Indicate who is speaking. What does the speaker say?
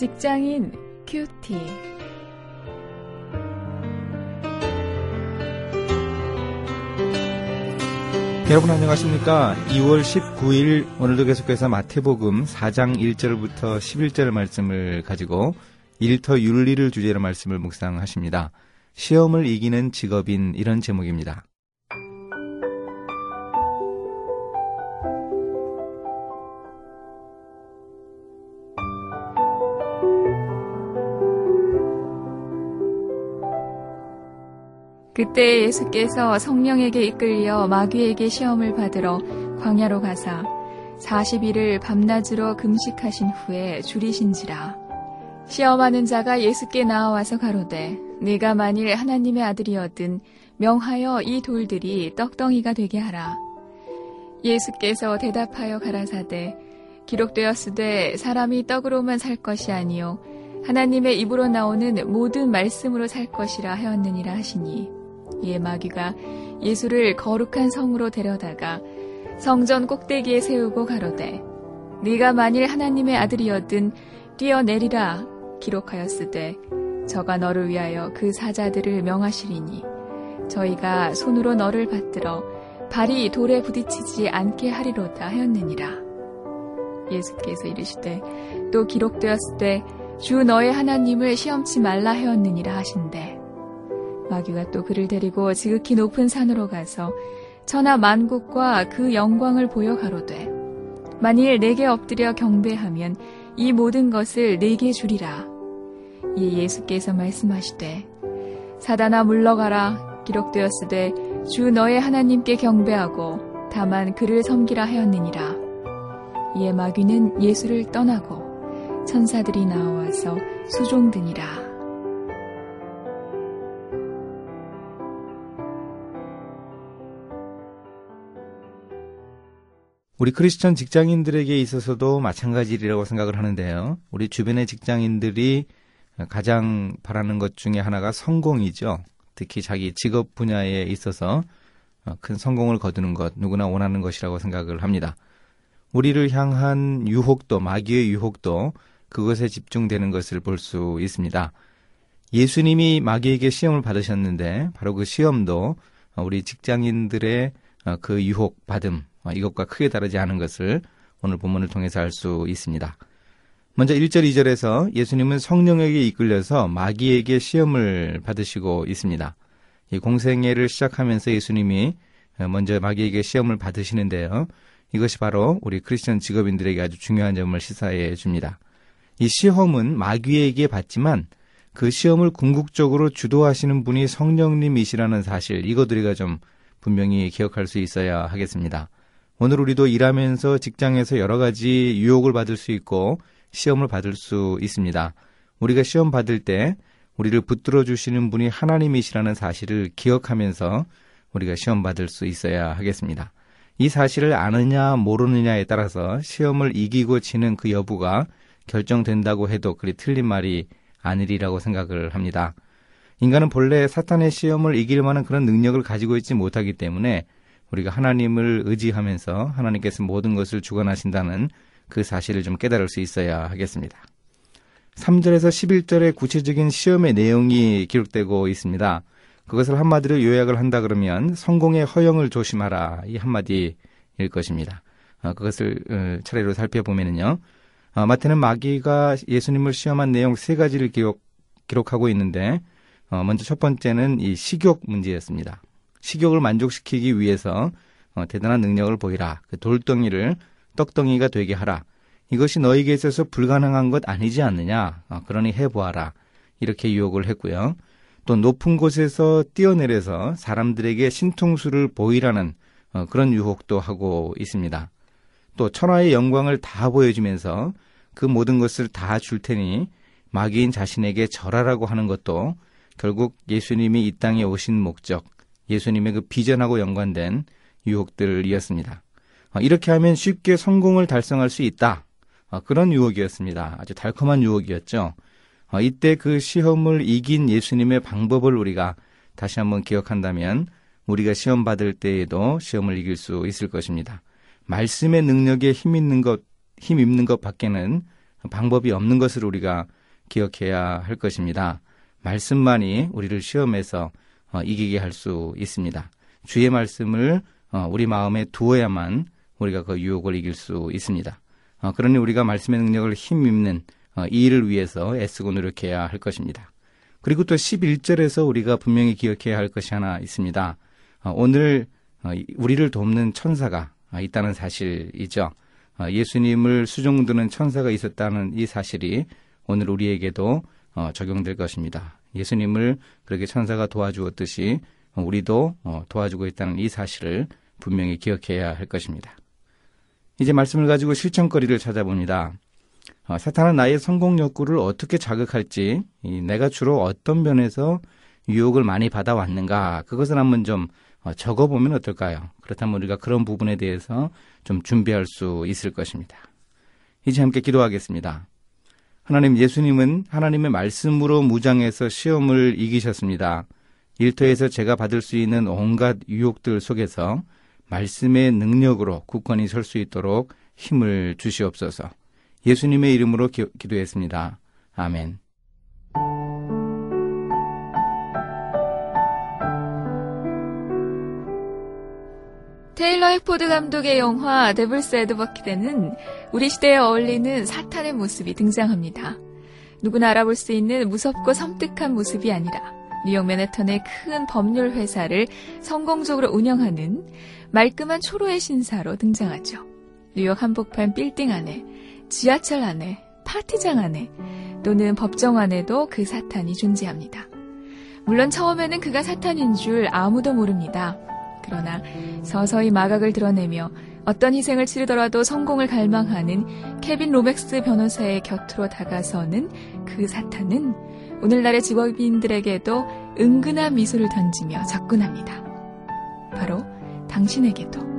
Speaker 1: 직장인 큐티.
Speaker 2: 여러분 안녕하십니까? 2월 19일 오늘도 계속해서 마태복음 4장 1절부터 11절 말씀을 가지고 일터 윤리를 주제로 말씀을 묵상하십니다. 시험을 이기는 직업인 이런 제목입니다.
Speaker 1: 그때 예수께서 성령에게 이끌려 마귀에게 시험을 받으러 광야로 가사 40일을 밤낮으로 금식하신 후에 줄이신지라. 시험하는 자가 예수께 나와서 가로되 네가 만일 하나님의 아들이었든 명하여 이 돌들이 떡덩이가 되게 하라. 예수께서 대답하여 가라사대 기록되었으되 사람이 떡으로만 살 것이 아니요 하나님의 입으로 나오는 모든 말씀으로 살 것이라 하였느니라 하시니 이에 마귀가 예수를 거룩한 성으로 데려다가 성전 꼭대기에 세우고 가로되 네가 만일 하나님의 아들이었든 뛰어내리라 기록하였으되 저가 너를 위하여 그 사자들을 명하시리니 저희가 손으로 너를 받들어 발이 돌에 부딪히지 않게 하리로다 하였느니라. 예수께서 이르시되 또 기록되었으되 주 너의 하나님을 시험치 말라 하였느니라 하신대 마귀가 또 그를 데리고 지극히 높은 산으로 가서 천하 만국과 그 영광을 보여 가로되 만일 내게 엎드려 경배하면 이 모든 것을 내게 주리라. 이에 예수께서 말씀하시되 사단아 물러가라 기록되었으되 주 너의 하나님께 경배하고 다만 그를 섬기라 하였느니라. 이에 마귀는 예수를 떠나고 천사들이 나와서 수종드니라.
Speaker 2: 우리 크리스천 직장인들에게 있어서도 마찬가지라고 생각을 하는데요. 우리 주변의 직장인들이 가장 바라는 것 중에 하나가 성공이죠. 특히 자기 직업 분야에 있어서 큰 성공을 거두는 것, 누구나 원하는 것이라고 생각을 합니다. 우리를 향한 유혹도, 마귀의 유혹도 그것에 집중되는 것을 볼 수 있습니다. 예수님이 마귀에게 시험을 받으셨는데, 바로 그 시험도 우리 직장인들의 그 유혹 받음, 어, 이것과 크게 다르지 않은 것을 오늘 본문을 통해서 알 수 있습니다. 먼저 1절, 2절에서 예수님은 성령에게 이끌려서 마귀에게 시험을 받으시고 있습니다. 이 공생애를 시작하면서 예수님이 먼저 마귀에게 시험을 받으시는데요. 이것이 바로 우리 크리스천 직업인들에게 아주 중요한 점을 시사해 줍니다. 이 시험은 마귀에게 받지만 그 시험을 궁극적으로 주도하시는 분이 성령님이시라는 사실, 이것 우리가 좀 분명히 기억할 수 있어야 하겠습니다. 오늘 우리도 일하면서 직장에서 여러 가지 유혹을 받을 수 있고 시험을 받을 수 있습니다. 우리가 시험 받을 때 우리를 붙들어 주시는 분이 하나님이시라는 사실을 기억하면서 우리가 시험 받을 수 있어야 하겠습니다. 이 사실을 아느냐 모르느냐에 따라서 시험을 이기고 지는 그 여부가 결정된다고 해도 그리 틀린 말이 아니리라고 생각을 합니다. 인간은 본래 사탄의 시험을 이길 만한 그런 능력을 가지고 있지 못하기 때문에 우리가 하나님을 의지하면서 하나님께서 모든 것을 주관하신다는 그 사실을 좀 깨달을 수 있어야 하겠습니다. 3절에서 11절의 구체적인 시험의 내용이 기록되고 있습니다. 그것을 한마디로 요약을 한다 그러면 성공의 허영을 조심하라 이 한마디일 것입니다. 어, 그것을 어, 차례로 살펴보면요. 어, 마태는 마귀가 예수님을 시험한 내용 세 가지를 기록, 기록하고 있는데 먼저 첫 번째는 이 식욕 문제였습니다. 식욕을 만족시키기 위해서 어, 대단한 능력을 보이라. 그 돌덩이를 떡덩이가 되게 하라. 이것이 너에게 있어서 불가능한 것 아니지 않느냐. 어, 그러니 해보아라. 이렇게 유혹을 했고요. 또 높은 곳에서 뛰어내려서 사람들에게 신통수를 보이라는 어, 그런 유혹도 하고 있습니다. 또 천하의 영광을 다 보여주면서 그 모든 것을 다 줄 테니 마귀인 자신에게 절하라고 하는 것도 결국 예수님이 이 땅에 오신 목적, 예수님의 그 비전하고 연관된 유혹들이었습니다. 어, 이렇게 하면 쉽게 성공을 달성할 수 있다. 어, 그런 유혹이었습니다. 아주 달콤한 유혹이었죠. 어, 이때 그 시험을 이긴 예수님의 방법을 우리가 다시 한번 기억한다면 우리가 시험 받을 때에도 시험을 이길 수 있을 것입니다. 말씀의 능력에 힘 있는 것, 힘 있는 것 밖에는 방법이 없는 것을 우리가 기억해야 할 것입니다. 말씀만이 우리를 시험에서 어, 이기게 할 수 있습니다. 주의 말씀을 어, 우리 마음에 두어야만 우리가 그 유혹을 이길 수 있습니다. 어, 그러니 우리가 말씀의 능력을 힘입는 어, 이 일을 위해서 애쓰고 노력해야 할 것입니다. 그리고 또 11절에서 우리가 분명히 기억해야 할 것이 하나 있습니다. 어, 오늘 어, 우리를 돕는 천사가 어, 있다는 사실이죠. 어, 예수님을 수종드는 천사가 있었다는 이 사실이 오늘 우리에게도 어, 적용될 것입니다. 예수님을 그렇게 천사가 도와주었듯이 어, 우리도 어, 도와주고 있다는 이 사실을 분명히 기억해야 할 것입니다. 이제 말씀을 가지고 실천거리를 찾아봅니다. 어, 사탄은 나의 성공 욕구를 어떻게 자극할지, 이 내가 주로 어떤 면에서 유혹을 많이 받아왔는가, 그것을 한번 좀 어, 적어보면 어떨까요? 그렇다면 우리가 그런 부분에 대해서 좀 준비할 수 있을 것입니다. 이제 함께 기도하겠습니다. 하나님 예수님은 하나님의 말씀으로 무장해서 시험을 이기셨습니다. 일터에서 제가 받을 수 있는 온갖 유혹들 속에서 말씀의 능력으로 굳건히 설 수 있도록 힘을 주시옵소서. 예수님의 이름으로 기, 기도했습니다. 아멘.
Speaker 1: 테일러 핵포드 감독의 영화 Devil's Advocate는 우리 시대에 어울리는 사탄의 모습이 등장합니다. 누구나 알아볼 수 있는 무섭고 섬뜩한 모습이 아니라 뉴욕 맨해튼의 큰 법률 회사를 성공적으로 운영하는 말끔한 초로의 신사로 등장하죠. 뉴욕 한복판 빌딩 안에, 지하철 안에, 파티장 안에, 또는 법정 안에도 그 사탄이 존재합니다. 물론 처음에는 그가 사탄인 줄 아무도 모릅니다. 그러나 서서히 마각을 드러내며 어떤 희생을 치르더라도 성공을 갈망하는 케빈 로맥스 변호사의 곁으로 다가서는 그 사탄은 오늘날의 직업인들에게도 은근한 미소를 던지며 접근합니다. 바로 당신에게도.